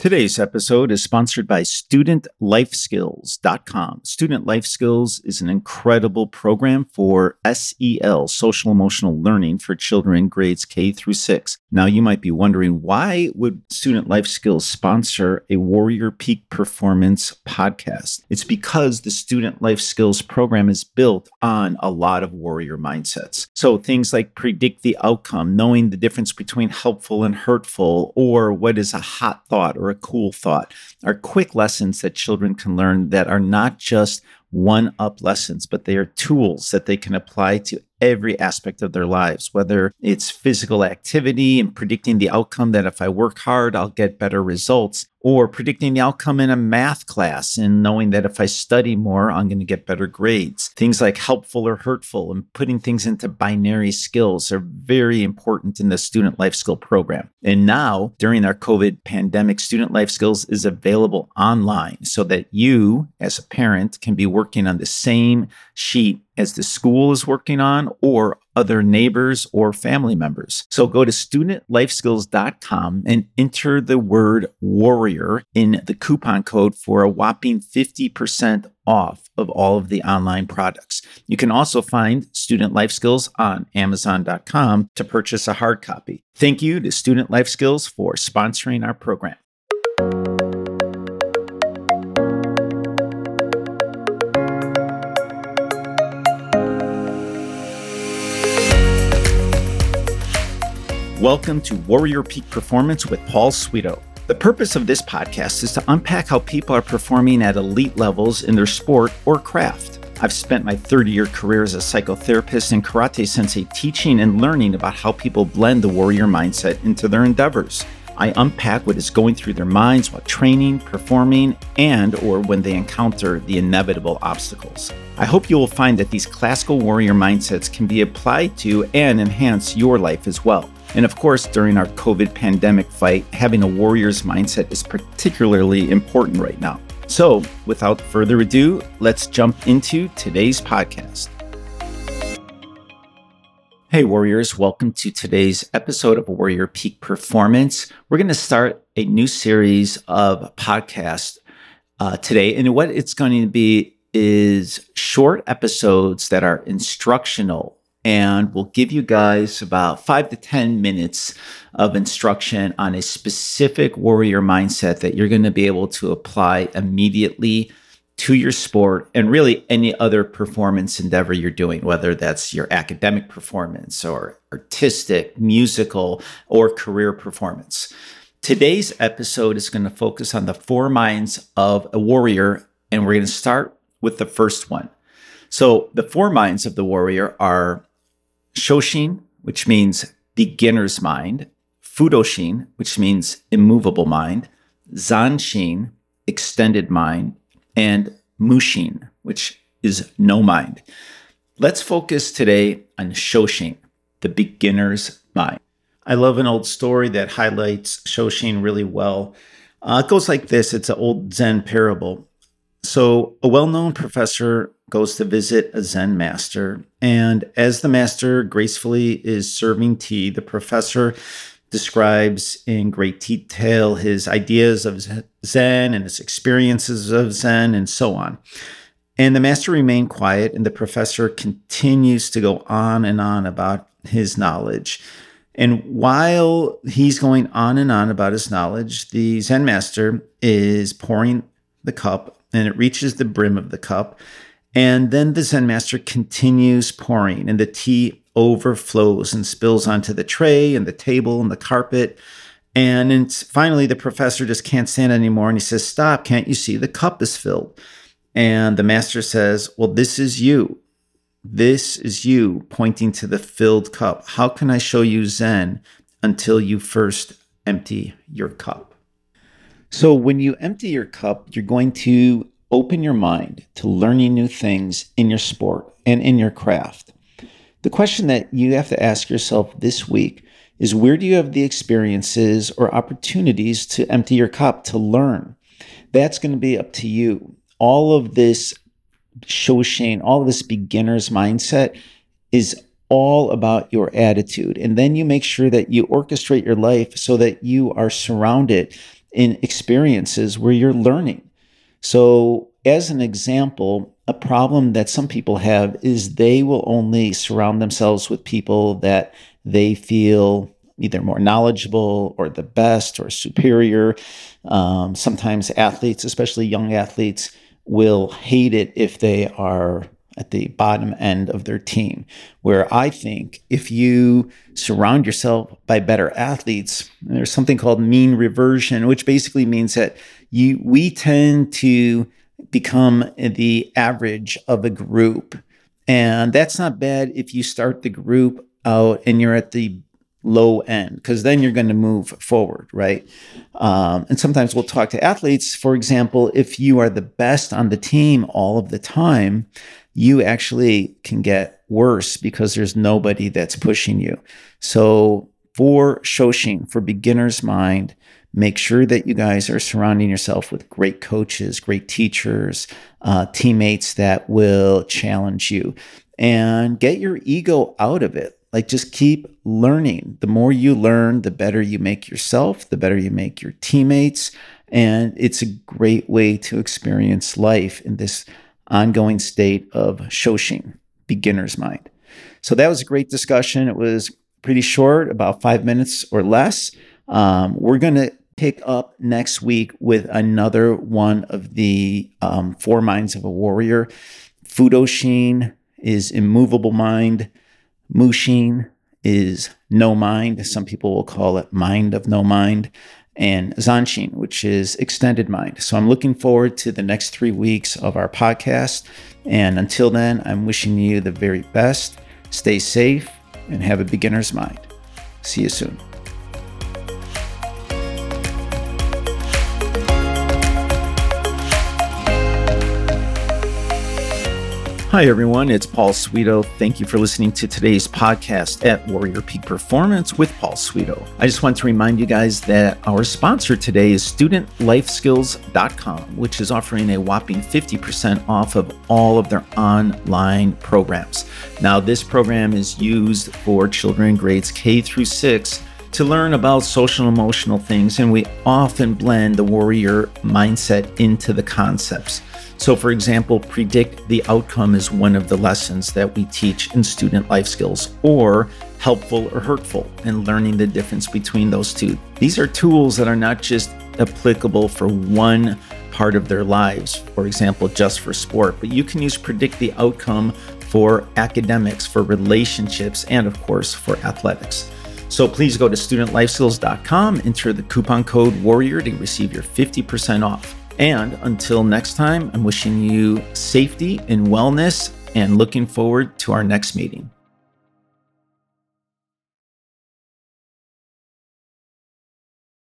Today's episode is sponsored by StudentLifeSkills.com. Student Life Skills is an incredible program for SEL, social emotional learning for children grades K through 6. Now you might be wondering why would Student Life Skills sponsor a Warrior Peak Performance podcast? It's because the Student Life Skills program is built on a lot of warrior mindsets. So things like predict the outcome, knowing the difference between helpful and hurtful, or what is a hot thought or a cool thought. Are quick lessons that children can learn that are not just one up lessons, but they are tools that they can apply to every aspect of their lives, whether it's physical activity and predicting the outcome that if I work hard, I'll get better results, or predicting the outcome in a math class and knowing that if I study more, I'm going to get better grades. Things like helpful or hurtful and putting things into binary skills are very important in the student life skill program. And now, during our COVID pandemic, student life skills is available online so that you, as a parent, can be working on the same sheet as the school is working on or other neighbors or family members. So go to studentlifeskills.com and enter the word warrior in the coupon code for a whopping 50% off of all of the online products. You can also find Student Life Skills on amazon.com to purchase a hard copy. Thank you to Student Life Skills for sponsoring our program. Welcome to Warrior Peak Performance with Paul Sweeto. The purpose of this podcast is to unpack how people are performing at elite levels in their sport or craft. I've spent my 30 year career as a psychotherapist and karate sensei teaching and learning about how people blend the warrior mindset into their endeavors. I unpack what is going through their minds while training, performing, and or when they encounter the inevitable obstacles. I hope you will find that these classical warrior mindsets can be applied to and enhance your life as well. And of course, during our COVID pandemic fight, having a warrior's mindset is particularly important right now. So, without further ado, let's jump into today's podcast. Hey, Warriors, welcome to today's episode of Warrior Peak Performance. We're going to start a new series of podcasts uh, today. And what it's going to be is short episodes that are instructional and we'll give you guys about five to 10 minutes of instruction on a specific warrior mindset that you're going to be able to apply immediately to your sport and really any other performance endeavor you're doing, whether that's your academic performance or artistic, musical, or career performance. Today's episode is going to focus on the four minds of a warrior, and we're going to start with the first one. So, the four minds of the warrior are Shoshin, which means beginner's mind, Fudoshin, which means immovable mind, Zanshin, extended mind, and Mushin, which is no mind. Let's focus today on Shoshin, the beginner's mind. I love an old story that highlights Shoshin really well. Uh, it goes like this it's an old Zen parable. So, a well known professor goes to visit a Zen master. And as the master gracefully is serving tea, the professor describes in great detail his ideas of Zen and his experiences of Zen and so on. And the master remained quiet, and the professor continues to go on and on about his knowledge. And while he's going on and on about his knowledge, the Zen master is pouring the cup and it reaches the brim of the cup. And then the Zen master continues pouring, and the tea overflows and spills onto the tray and the table and the carpet. And then finally, the professor just can't stand anymore. And he says, Stop, can't you see the cup is filled? And the master says, Well, this is you. This is you, pointing to the filled cup. How can I show you Zen until you first empty your cup? So, when you empty your cup, you're going to open your mind to learning new things in your sport and in your craft. The question that you have to ask yourself this week is where do you have the experiences or opportunities to empty your cup to learn? That's going to be up to you. All of this Shoshin, all of this beginner's mindset is all about your attitude. And then you make sure that you orchestrate your life so that you are surrounded in experiences where you're learning. So, as an example, a problem that some people have is they will only surround themselves with people that they feel either more knowledgeable or the best or superior. Um, sometimes athletes, especially young athletes, will hate it if they are at the bottom end of their team. Where I think if you surround yourself by better athletes, there's something called mean reversion, which basically means that you we tend to become the average of a group. And that's not bad if you start the group out and you're at the low end because then you're going to move forward, right? Um, and sometimes we'll talk to athletes. For example, if you are the best on the team all of the time, you actually can get worse because there's nobody that's pushing you. So for Shoshin, for beginner's mind, make sure that you guys are surrounding yourself with great coaches, great teachers, uh, teammates that will challenge you and get your ego out of it like just keep learning. The more you learn, the better you make yourself, the better you make your teammates. And it's a great way to experience life in this ongoing state of shoshin, beginner's mind. So that was a great discussion. It was pretty short, about five minutes or less. Um, we're going to pick up next week with another one of the um, four minds of a warrior. Fudoshin is immovable mind. Mushin is no mind. Some people will call it mind of no mind. And Zanshin, which is extended mind. So I'm looking forward to the next three weeks of our podcast. And until then, I'm wishing you the very best. Stay safe and have a beginner's mind. See you soon. Hi, everyone. It's Paul Sweeto. Thank you for listening to today's podcast at Warrior Peak Performance with Paul Sweeto. I just want to remind you guys that our sponsor today is StudentLifeSkills.com, which is offering a whopping 50% off of all of their online programs. Now, this program is used for children grades K through 6 to learn about social and emotional things, and we often blend the warrior mindset into the concepts. So, for example, predict the outcome is one of the lessons that we teach in student life skills, or helpful or hurtful, and learning the difference between those two. These are tools that are not just applicable for one part of their lives, for example, just for sport, but you can use predict the outcome for academics, for relationships, and of course, for athletics. So please go to studentlifeskills.com, enter the coupon code WARRIOR to receive your 50% off. And until next time, I'm wishing you safety and wellness and looking forward to our next meeting.